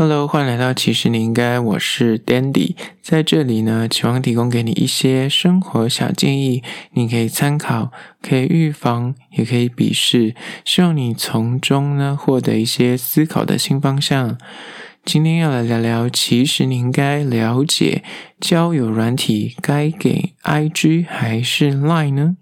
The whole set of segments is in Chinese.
Hello，欢迎来到其实你应该，我是 Dandy，在这里呢，期望提供给你一些生活小建议，你可以参考，可以预防，也可以鄙视，希望你从中呢获得一些思考的新方向。今天要来聊聊，其实你应该了解交友软体该给 IG 还是 Line 呢？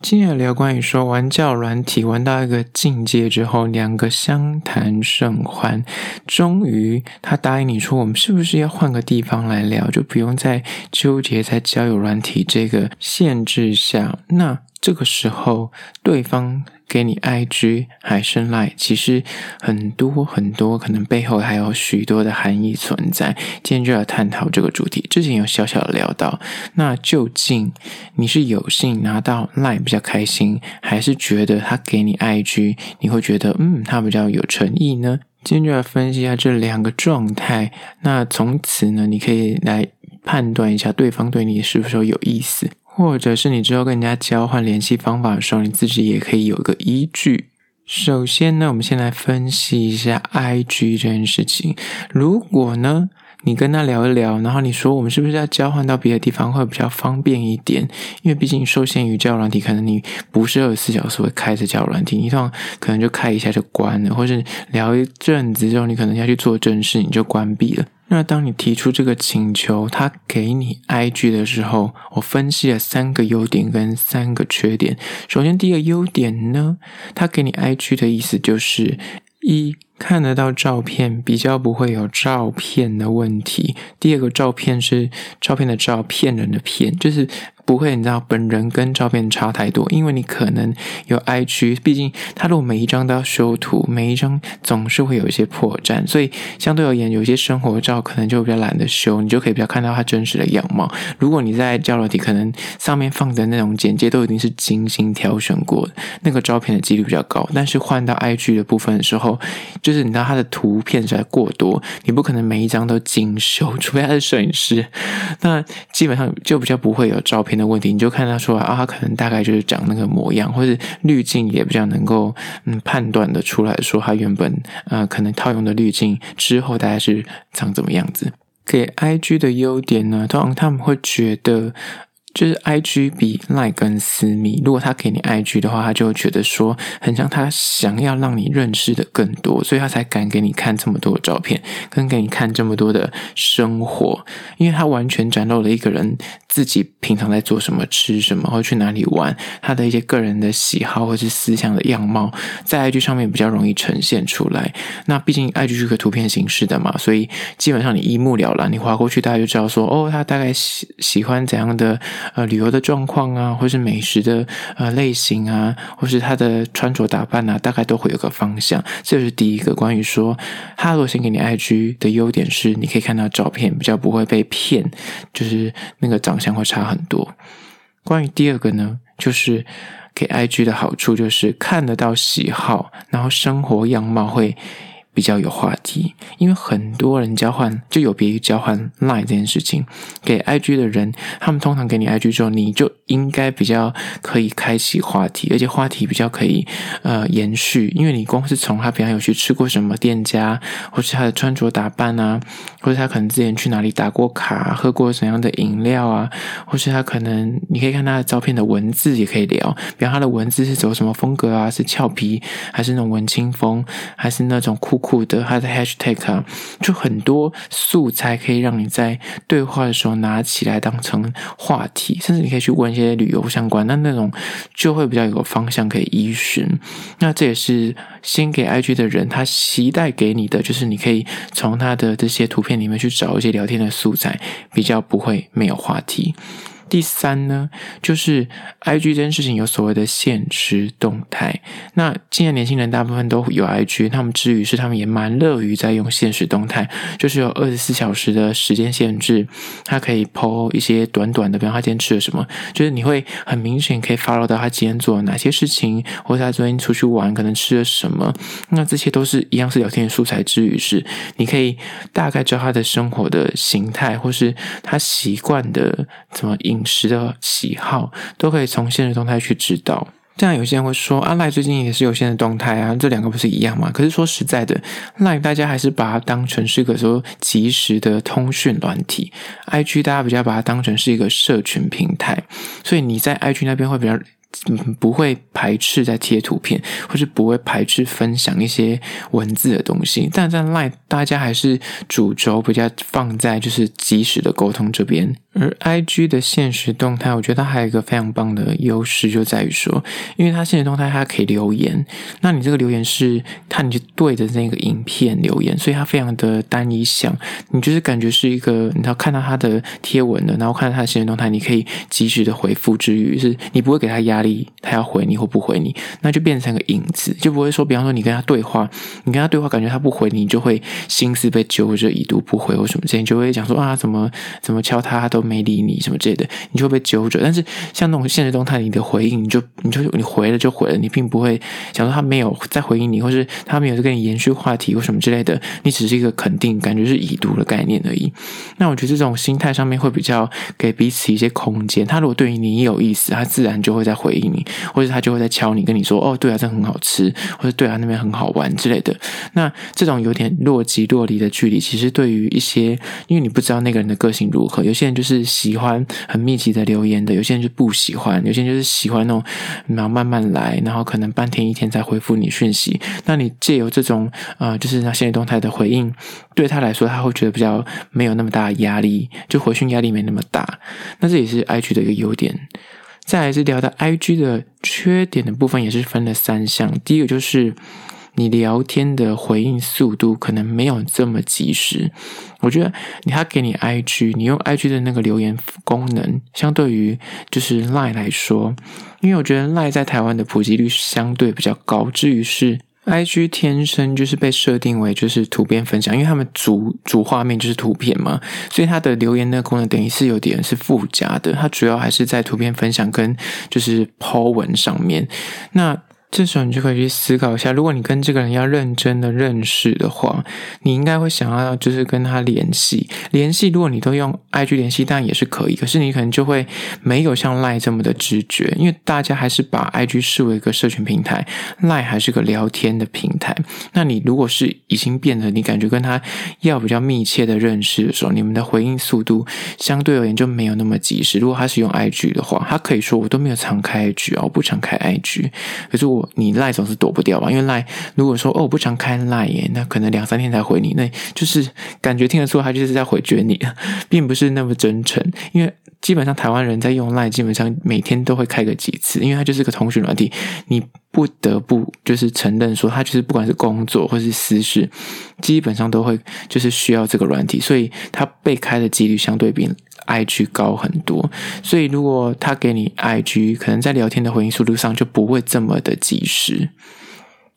今天聊关于说玩交友软体玩到一个境界之后，两个相谈甚欢，终于他答应你说，我们是不是要换个地方来聊，就不用再纠结在交友软体这个限制下。那这个时候，对方给你 IG 还是 Line，其实很多很多可能背后还有许多的含义存在。今天就要探讨这个主题。之前有小小的聊到，那究竟你是有幸拿到 Line 比较开心，还是觉得他给你 IG，你会觉得嗯，他比较有诚意呢？今天就要分析一下这两个状态。那从此呢，你可以来判断一下对方对你是不是有意思。或者是你之后跟人家交换联系方法的时候，你自己也可以有个依据。首先呢，我们先来分析一下 IG 这件事情。如果呢，你跟他聊一聊，然后你说我们是不是要交换到别的地方会比较方便一点？因为毕竟受限于交友软体，可能你不是二十四小时会开着交友软体，你通常可能就开一下就关了，或是聊一阵子之后，你可能要去做正事，你就关闭了。那当你提出这个请求，他给你 IG 的时候，我分析了三个优点跟三个缺点。首先，第一个优点呢，他给你 IG 的意思就是一看得到照片，比较不会有照骗的问题。第二个，照片是照片的照，骗人的骗，就是。不会，你知道本人跟照片差太多，因为你可能有 IG，毕竟他如果每一张都要修图，每一张总是会有一些破绽，所以相对而言，有些生活照可能就比较懒得修，你就可以比较看到他真实的样貌。如果你在交友软体，可能上面放的那种简介都已经是精心挑选过的，那个照片的几率比较高。但是换到 IG 的部分的时候，就是你知道他的图片实在过多，你不可能每一张都精修，除非他是摄影师，那基本上就比较不会有照片的问题，你就看他说啊，他可能大概就是长那个模样，或者滤镜也比较能够嗯判断的出来说他原本呃可能套用的滤镜之后大概是长怎么样子。给 IG 的优点呢，通常他们会觉得。就是 IG 比 Line 更私密。如果他给你 IG 的话，他就会觉得说，很像他想要让你认识的更多，所以他才敢给你看这么多的照片，跟给你看这么多的生活，因为他完全展露了一个人自己平常在做什么、吃什么或去哪里玩，他的一些个人的喜好或是思想的样貌，在 IG 上面比较容易呈现出来。那毕竟 IG 是个图片形式的嘛，所以基本上你一目了然，你滑过去，大家就知道说，哦，他大概喜喜欢怎样的。呃，旅游的状况啊，或是美食的呃类型啊，或是他的穿着打扮啊，大概都会有个方向。这是第一个关于说，他如果先给你 IG 的优点是，你可以看到照片，比较不会被骗，就是那个长相会差很多。关于第二个呢，就是给 IG 的好处就是看得到喜好，然后生活样貌会。比较有话题，因为很多人交换就有别于交换 Line 这件事情。给 IG 的人，他们通常给你 IG 之后，你就应该比较可以开启话题，而且话题比较可以呃延续，因为你光是从他平常有去吃过什么店家，或是他的穿着打扮啊，或者他可能之前去哪里打过卡，喝过怎样的饮料啊，或是他可能你可以看他的照片的文字也可以聊，比方他的文字是走什么风格啊，是俏皮还是那种文青风，还是那种酷酷。酷的，他的 hashtag 啊，就很多素材可以让你在对话的时候拿起来当成话题，甚至你可以去问一些旅游相关，那那种就会比较有方向可以依循。那这也是先给 IG 的人，他期待给你的，就是你可以从他的这些图片里面去找一些聊天的素材，比较不会没有话题。第三呢，就是 IG 这件事情有所谓的限时动态。那现在年轻人大部分都有 IG，他们至于是他们也蛮乐于在用现实动态，就是有二十四小时的时间限制，他可以 po 一些短短的，比方他今天吃了什么，就是你会很明显可以 follow 到他今天做了哪些事情，或者他昨天出去玩可能吃了什么。那这些都是一样是聊天的素材之余，是你可以大概知道他的生活的形态，或是他习惯的怎么饮。饮食的喜好都可以从现实动态去知道。这样有些人会说啊赖最近也是有限的动态啊，这两个不是一样吗？可是说实在的赖大家还是把它当成是一个说即时的通讯软体，IG 大家比较把它当成是一个社群平台，所以你在 IG 那边会比较。不会排斥在贴图片，或是不会排斥分享一些文字的东西。但在 LINE，大家还是主轴比较放在就是即时的沟通这边。而 IG 的现实动态，我觉得它还有一个非常棒的优势，就在于说，因为它现实动态它可以留言，那你这个留言是看你就对着那个影片留言，所以它非常的单一项，你就是感觉是一个，你要看到他的贴文的，然后看到他的现实动态，你可以及时的回复之余，是你不会给他压力，他要回你或不回你，那就变成个影子，就不会说，比方说你跟他对话，你跟他对话，感觉他不回你，你就会心思被揪着，已读不回或什么之类，你就会讲说啊，怎么怎么敲他都。没理你什么之类的，你就会被揪着。但是像那种现实动态，你的回应，你就你就你回了就回了，你并不会想说他没有再回应你，或是他没有跟你延续话题或什么之类的，你只是一个肯定，感觉是已读的概念而已。那我觉得这种心态上面会比较给彼此一些空间。他如果对于你有意思，他自然就会再回应你，或者他就会在敲你，跟你说哦，对啊，这很好吃，或者对啊，那边很好玩之类的。那这种有点若即若离的距离，其实对于一些，因为你不知道那个人的个性如何，有些人就是。喜欢很密集的留言的，有些人就不喜欢，有些人就是喜欢那种，然后慢慢来，然后可能半天一天才回复你讯息。那你借由这种啊、就是那限时动态的回应，对他来说他会觉得比较没有那么大的压力，就回讯压力没那么大。那这也是 IG 的一个优点。再来是聊到 IG 的缺点的部分，也是分了三项。第一个就是。你聊天的回应速度可能没有这么及时，我觉得你他给你 IG，你用 IG 的那个留言功能，相对于就是 Line 来说，因为我觉得 Line 在台湾的普及率相对比较高，至于是 IG 天生就是被设定为就是图片分享，因为他们主主画面就是图片嘛，所以它的留言那个功能等于是有点是附加的，它主要还是在图片分享跟就是 po 文上面，那。这时候你就可以去思考一下，如果你跟这个人要认真的认识的话，你应该会想要就是跟他联系。联系，如果你都用 IG 联系，当然也是可以。可是你可能就会没有像 Line 这么的直觉，因为大家还是把 IG 视为一个社群平台，Line 还是个聊天的平台。那你如果是已经变得你感觉跟他要比较密切的认识的时候，你们的回应速度相对而言就没有那么及时。如果他是用 IG 的话，他可以说我都没有常开 IG 啊，我不常开 IG，可是我。你赖总是躲不掉吧？因为赖如果说哦，我不常开赖耶，那可能两三天才回你，那就是感觉听得出他就是在回绝你，并不是那么真诚。因为基本上台湾人在用赖，基本上每天都会开个几次，因为它就是个通讯软体，你不得不就是承认说，它就是不管是工作或是私事，基本上都会就是需要这个软体，所以它被开的几率相对比。IG 高很多，所以如果他给你 IG，可能在聊天的回应速度上就不会这么的及时。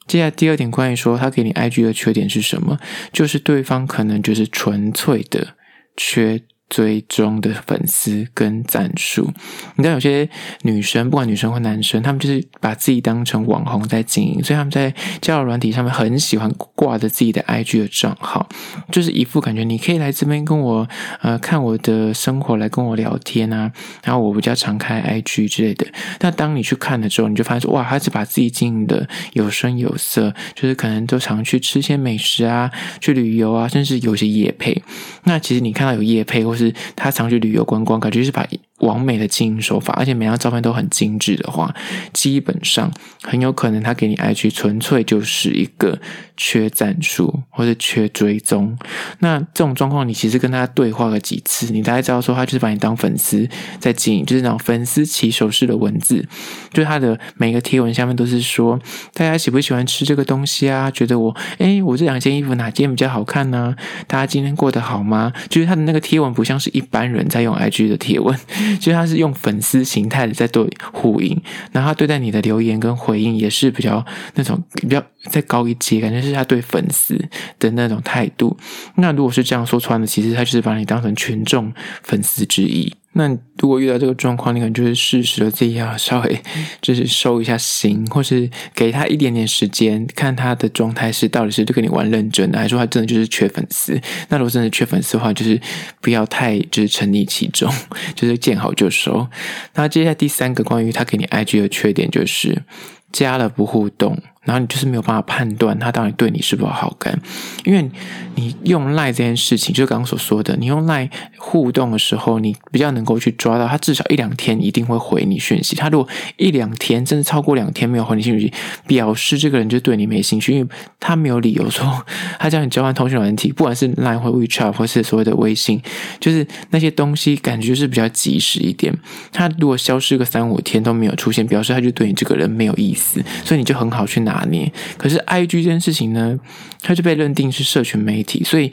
接下来第二点，关于说他给你 IG 的缺点是什么？就是对方可能就是纯粹的缺。追踪的粉丝跟赞数，你知道有些女生，不管女生或男生，他们就是把自己当成网红在经营，所以他们在交友软体上面很喜欢挂着自己的 IG 的账号，就是一副感觉你可以来这边跟我呃看我的生活，来跟我聊天啊，然后我比较常开 IG 之类的。那当你去看了之后，你就发现说哇，他是把自己经营的有声有色，就是可能都常去吃些美食啊，去旅游啊，甚至有些夜配。那其实你看到有夜配或是是他常去旅游观光，感觉是把完美的经营手法，而且每张照片都很精致的话，基本上很有可能他给你 IG 纯粹就是一个缺赞数或者缺追踪。那这种状况，你其实跟他对话了几次，你大概知道说他就是把你当粉丝在经营，就是那种粉丝起手式的文字，就是他的每个贴文下面都是说大家喜不喜欢吃这个东西啊？觉得我诶，我这两件衣服哪件比较好看呢？大家今天过得好吗？就是他的那个贴文不像是一般人在用 IG 的贴文。其实他是用粉丝形态的在对呼应，然后他对待你的留言跟回应也是比较那种比较再高一阶，感觉是他对粉丝的那种态度。那如果是这样说穿了，其实他就是把你当成群众粉丝之一。那如果遇到这个状况，你可能就是适时的自己要稍微就是收一下心，或是给他一点点时间，看他的状态是到底是跟你玩认真的，还是说他真的就是缺粉丝？那如果真的缺粉丝的话，就是不要太就是沉溺其中，就是见好就收。那接下来第三个关于他给你 IG 的缺点就是加了不互动。然后你就是没有办法判断他到底对你是不是好感，因为你用赖这件事情，就刚刚所说的，你用赖互动的时候，你比较能够去抓到他至少一两天一定会回你讯息。他如果一两天甚至超过两天没有回你讯息，表示这个人就对你没兴趣，因为他没有理由说他叫你交换通讯软体，不管是赖或 WeChat 或是所谓的微信，就是那些东西感觉就是比较及时一点。他如果消失个三五天都没有出现，表示他就对你这个人没有意思，所以你就很好去拿。拿捏，可是 IG 这件事情呢，它就被认定是社群媒体，所以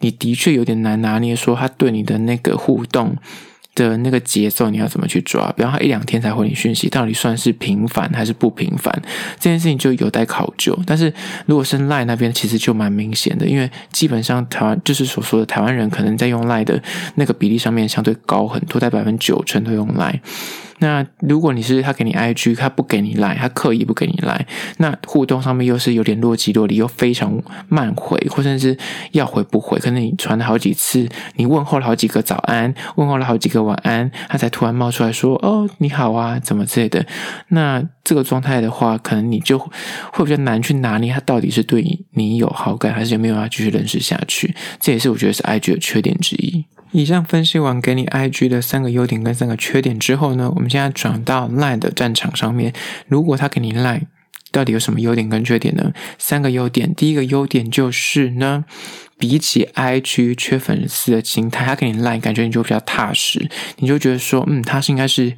你的确有点难拿捏，说他对你的那个互动的那个节奏，你要怎么去抓？比方他一两天才回你讯息，到底算是频繁还是不频繁？这件事情就有待考究。但是如果是 Line 那边，其实就蛮明显的，因为基本上台湾就是所说的台湾人，可能在用 Line 的那个比例上面相对高很多，在百分之九成都用 Line。那如果你是他给你 IG，他不给你来他刻意不给你来那互动上面又是有点若即若离，又非常慢回，或者是要回不回，可能你传了好几次，你问候了好几个早安，问候了好几个晚安，他才突然冒出来说哦你好啊，怎么之类的。那这个状态的话，可能你就会比较难去拿捏他到底是对你有好感，还是没有要继续认识下去。这也是我觉得是 IG 的缺点之一。以上分析完给你 IG 的三个优点跟三个缺点之后呢，我们现在转到赖的战场上面。如果他给你赖到底有什么优点跟缺点呢？三个优点，第一个优点就是呢，比起 IG 缺粉丝的心态，他给你赖感觉你就比较踏实，你就觉得说，嗯，他是应该是。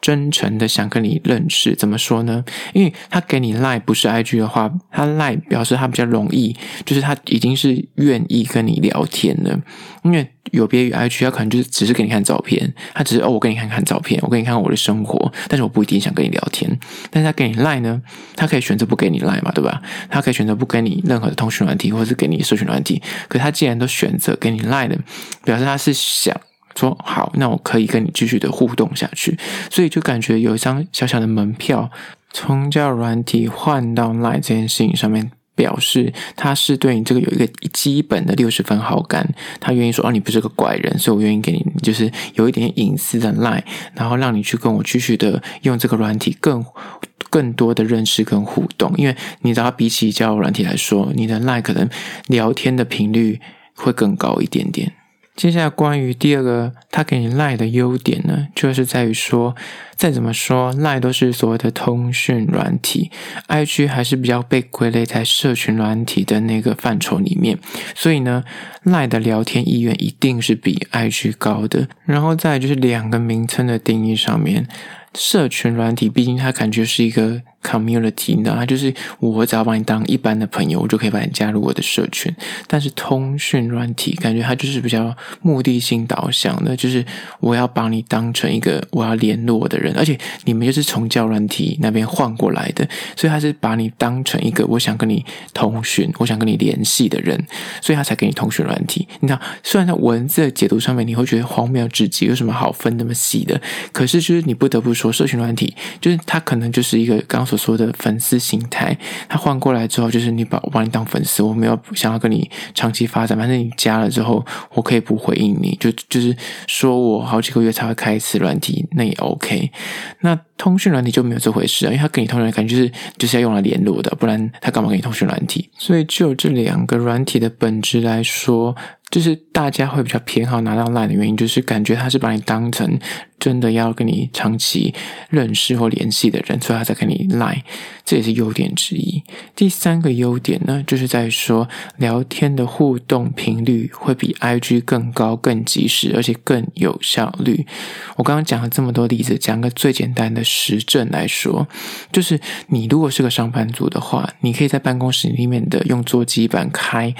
真诚的想跟你认识，怎么说呢？因为他给你 lie 不是 IG 的话，他 lie 表示他比较容易，就是他已经是愿意跟你聊天了。因为有别于 IG，他可能就是只是给你看照片，他只是哦，我给你看看照片，我给你看看我的生活，但是我不一定想跟你聊天。但是他给你 lie 呢，他可以选择不给你 lie 嘛，对吧？他可以选择不给你任何的通讯软体，或者是给你社群软体。可他既然都选择给你 lie 了，表示他是想。说好，那我可以跟你继续的互动下去，所以就感觉有一张小小的门票，从交友软体换到 Line 这件事情上面，表示他是对你这个有一个基本的六十分好感，他愿意说哦，你不是个怪人，所以我愿意给你，就是有一点隐私的 Line，然后让你去跟我继续的用这个软体更更多的认识跟互动，因为你知道，比起交友软体来说，你的 Line 可能聊天的频率会更高一点点。接下来关于第二个，他给你 Line 的优点呢，就是在于说，再怎么说 Line 都是所谓的通讯软体，IG 还是比较被归类在社群软体的那个范畴里面，所以呢，Line 的聊天意愿一定是比 IG 高的。然后再就是两个名称的定义上面，社群软体毕竟它感觉是一个。Community 呢，它就是我只要把你当一般的朋友，我就可以把你加入我的社群。但是通讯软体感觉它就是比较目的性导向的，就是我要把你当成一个我要联络的人，而且你们就是从教软体那边换过来的，所以他是把你当成一个我想跟你通讯、我想跟你联系的人，所以他才给你通讯软体。你知道，虽然在文字的解读上面你会觉得荒谬至极，有什么好分那么细的？可是就是你不得不说，社群软体就是它可能就是一个刚所。说的粉丝心态，他换过来之后，就是你把我把你当粉丝，我没有想要跟你长期发展，反正你加了之后，我可以不回应你，就就是说我好几个月才会开一次软体，那也 OK。那通讯软体就没有这回事啊，因为他跟你通讯，感觉就是就是要用来联络的，不然他干嘛给你通讯软体？所以就这两个软体的本质来说。就是大家会比较偏好拿到 Line 的原因，就是感觉他是把你当成真的要跟你长期认识或联系的人，所以他才跟你 Line，这也是优点之一。第三个优点呢，就是在说聊天的互动频率会比 IG 更高、更及时，而且更有效率。我刚刚讲了这么多例子，讲个最简单的实证来说，就是你如果是个上班族的话，你可以在办公室里面的用座机板开。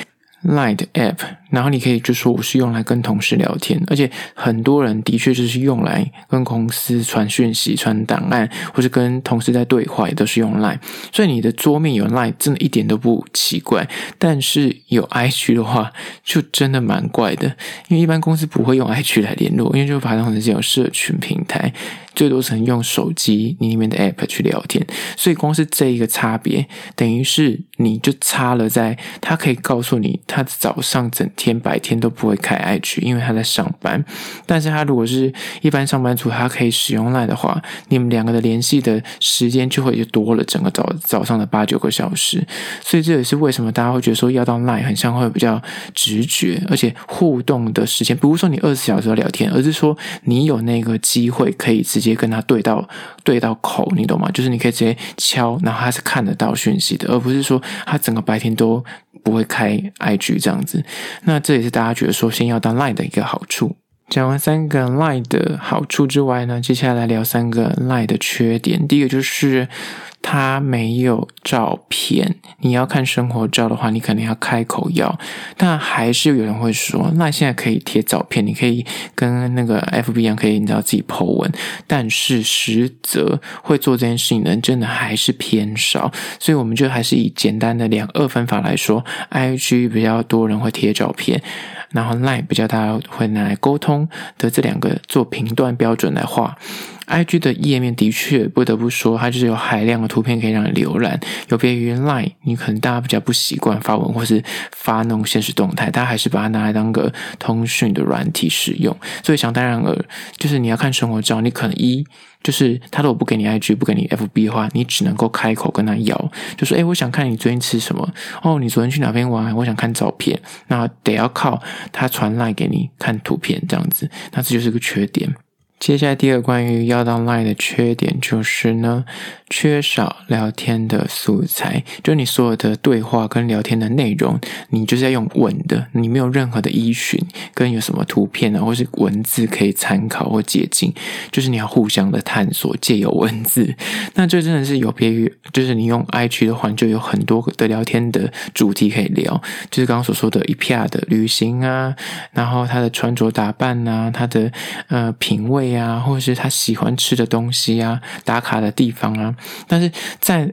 Line 的 App，然后你可以就说我是用来跟同事聊天，而且很多人的确就是用来跟公司传讯息、传档案，或者跟同事在对话，也都是用 Line。所以你的桌面有 Line，真的一点都不奇怪。但是有 IG 的话，就真的蛮怪的，因为一般公司不会用 IG 来联络，因为就把它当成这种社群平台。最多只能用手机你里面的 app 去聊天，所以光是这一个差别，等于是你就差了在，他可以告诉你，他早上整天白天都不会开 IG，因为他在上班。但是他如果是一般上班族，他可以使用 Line 的话，你们两个的联系的时间就会就多了整个早早上的八九个小时。所以这也是为什么大家会觉得说要到 Line 很像会比较直觉，而且互动的时间不是说你二十四小时要聊天，而是说你有那个机会可以。直接跟他对到对到口，你懂吗？就是你可以直接敲，然后他是看得到讯息的，而不是说他整个白天都 不会开 IG 这样子。那这也是大家觉得说先要当 Line 的一个好处。讲完三个 Line 的好处之外呢，接下来聊三个 Line 的缺点。第一个就是。它没有照片，你要看生活照的话，你可能要开口要。但还是有人会说，那现在可以贴照片，你可以跟那个 FB 一样，可以你知道自己 po 文。但是实则会做这件事情的人，真的还是偏少。所以我们就还是以简单的两二分法来说，IG 比较多人会贴照片，然后 Line 比较大家会拿来沟通的这两个做评断标准来画。IG 的页面的确不得不说，它就是有海量的图片可以让你浏览，有别于 Line，你可能大家比较不习惯发文或是发那种现实动态，大家还是把它拿来当个通讯的软体使用。所以想当然尔，就是你要看生活照，你可能一就是他如果不给你 IG，不给你 FB 的话，你只能够开口跟他要，就说：“诶，我想看你最近吃什么？哦，你昨天去哪边玩？我想看照片。”那得要靠他传来给你看图片这样子，那这就是个缺点。接下来第二关于要到 Line 的缺点就是呢，缺少聊天的素材，就你所有的对话跟聊天的内容，你就是要用文的，你没有任何的依循，跟有什么图片啊，或是文字可以参考或借鉴，就是你要互相的探索，借由文字。那这真的是有别于，就是你用 IG 的话，就有很多的聊天的主题可以聊，就是刚刚所说的 epr 的旅行啊，然后他的穿着打扮啊，他的呃品味。呀，或者是他喜欢吃的东西啊，打卡的地方啊，但是在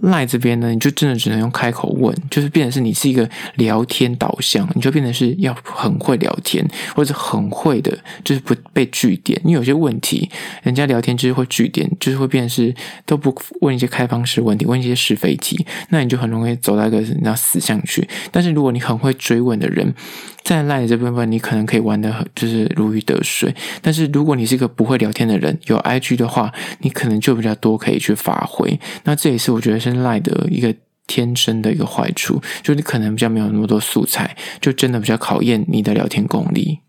赖这边呢，你就真的只能用开口问，就是变成是你是一个聊天导向，你就变成是要很会聊天，或者很会的，就是不被句点。你有些问题，人家聊天就是会句点，就是会变成是都不问一些开放式问题，问一些是非题，那你就很容易走到一个你要死巷去。但是如果你很会追问的人，在 Line 这部分，你可能可以玩得很，就是如鱼得水。但是如果你是一个不会聊天的人，有 IG 的话，你可能就比较多可以去发挥。那这也是我觉得是 Line 的一个天生的一个坏处，就是你可能比较没有那么多素材，就真的比较考验你的聊天功力。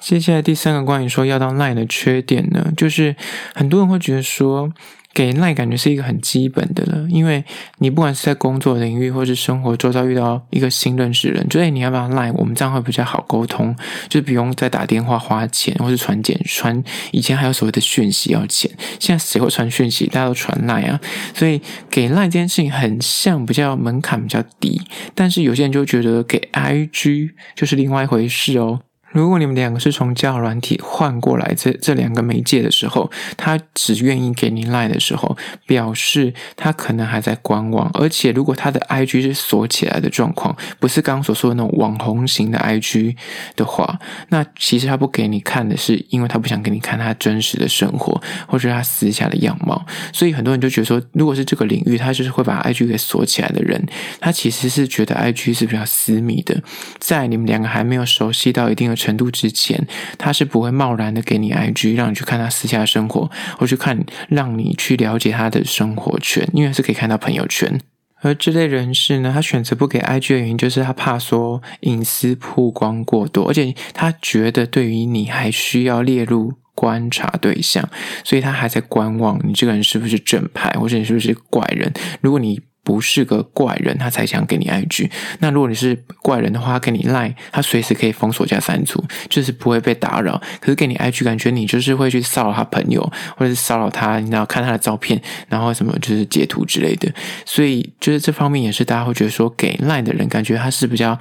接下来第三个关于说要到 Line 的缺点呢，就是很多人会觉得说。给 Line 感觉是一个很基本的了，因为你不管是在工作领域或是生活周遭遇到一个新认识人，就诶你要不要 Line？我们这样会比较好沟通，就不用再打电话花钱，或是传简传。以前还有所谓的讯息要钱，现在谁会传讯息？大家都传 Line 啊，所以给 Line 这件事情很像比较门槛比较低，但是有些人就觉得给 IG 就是另外一回事哦。如果你们两个是从交友软体换过来这这两个媒介的时候，他只愿意给你赖的时候，表示他可能还在观望。而且，如果他的 IG 是锁起来的状况，不是刚刚所说的那种网红型的 IG 的话，那其实他不给你看的是，因为他不想给你看他真实的生活，或者他私下的样貌。所以很多人就觉得说，如果是这个领域，他就是会把 IG 给锁起来的人，他其实是觉得 IG 是比较私密的，在你们两个还没有熟悉到一定的程度之前，他是不会贸然的给你 IG，让你去看他私下生活，或去看让你去了解他的生活圈，因为是可以看到朋友圈。而这类人士呢，他选择不给 IG 的原因，就是他怕说隐私曝光过多，而且他觉得对于你还需要列入观察对象，所以他还在观望你这个人是不是正派，或者你是不是怪人。如果你不是个怪人，他才想给你 IG。那如果你是怪人的话，给你 Line，他随时可以封锁加删除，就是不会被打扰。可是给你 IG，感觉你就是会去骚扰他朋友，或者是骚扰他，你知道看他的照片，然后什么就是截图之类的。所以就是这方面也是大家会觉得说，给 Line 的人感觉他是比较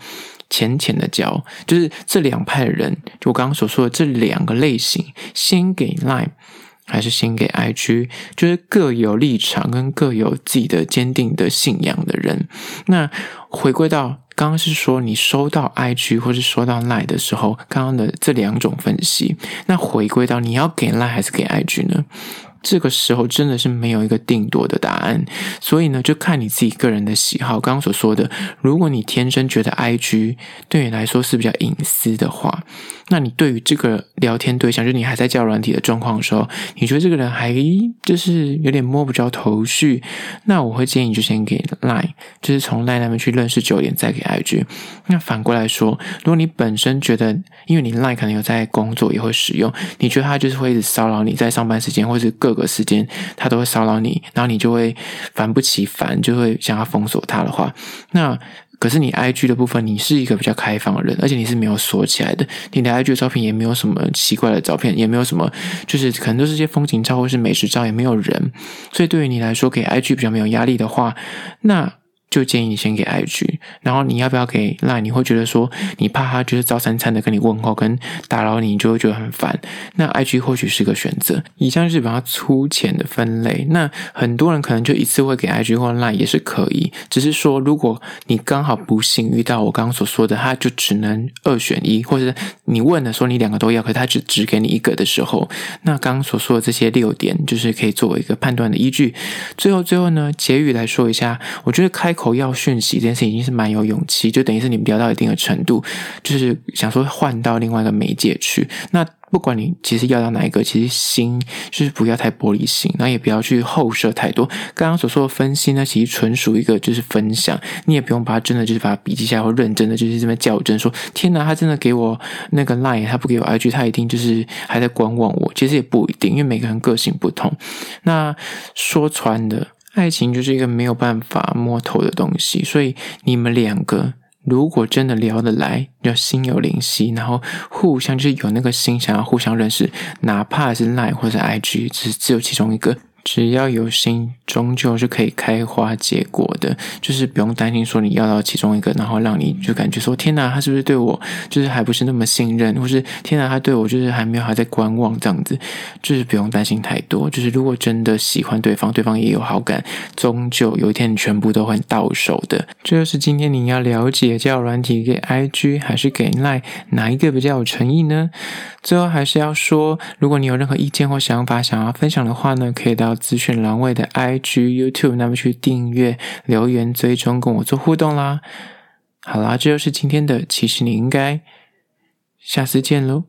浅浅的交，就是这两派的人，就我刚刚所说的这两个类型，先给 Line 还是先给 IG，就是各有立场跟各有自己的坚定的信仰的人。那回归到刚刚是说你收到 IG 或是收到 Line 的时候，刚刚的这两种分析，那回归到你要给 Line 还是给 IG 呢？这个时候真的是没有一个定夺的答案，所以呢，就看你自己个人的喜好。刚刚所说的，如果你天生觉得 IG 对你来说是比较隐私的话，那你对于这个聊天对象，就你还在交友软体的状况的时候，你觉得这个人还就是有点摸不着头绪，那我会建议你就先给 Line，就是从 Line 那边去认识久一点，再给 IG。那反过来说，如果你本身觉得，因为你 Line 可能有在工作也会使用，你觉得他就是会一直骚扰你在上班时间或者是各个时间，他都会骚扰你，然后你就会烦不其烦，就会想要封锁他的话，那。可是你 IG 的部分，你是一个比较开放的人，而且你是没有锁起来的。你的 IG 的照片也没有什么奇怪的照片，也没有什么，就是可能都是些风景照或是美食照，也没有人。所以对于你来说，给 IG 比较没有压力的话，那。就建议你先给 IG，然后你要不要给 Line？你会觉得说你怕他就是照三餐的跟你问候跟打扰你，你就会觉得很烦。那 IG 或许是个选择。以上就是比较粗浅的分类。那很多人可能就一次会给 IG 或 Line 也是可以，只是说如果你刚好不幸遇到我刚刚所说的，他就只能二选一，或者你问了说你两个都要，可是他只只给你一个的时候，那刚刚所说的这些六点就是可以作为一个判断的依据。最后最后呢，结语来说一下，我觉得开。口要讯息这件事已经是蛮有勇气，就等于是你们聊到一定的程度，就是想说换到另外一个媒介去。那不管你其实要到哪一个，其实心就是不要太玻璃心，那也不要去后设太多。刚刚所说的分析呢，其实纯属一个就是分享，你也不用把它真的就是把它笔记下来或认真的就是这么较真说，天哪，他真的给我那个 line，他不给我 IG，他一定就是还在观望我。其实也不一定，因为每个人个性不同。那说穿的。爱情就是一个没有办法摸透的东西，所以你们两个如果真的聊得来，要心有灵犀，然后互相就是有那个心想要互相认识，哪怕是 Line 或者 IG，只只有其中一个。只要有心，终究是可以开花结果的。就是不用担心说你要到其中一个，然后让你就感觉说天哪，他是不是对我就是还不是那么信任，或是天哪，他对我就是还没有还在观望这样子。就是不用担心太多。就是如果真的喜欢对方，对方也有好感，终究有一天你全部都会到手的。这就是今天你要了解交友软体给 IG 还是给 Line 哪一个比较有诚意呢？最后还是要说，如果你有任何意见或想法想要分享的话呢，可以到。资讯栏位的 IG、YouTube，那么去订阅、留言、追踪，跟我做互动啦。好啦，这就是今天的，其实你应该下次见喽。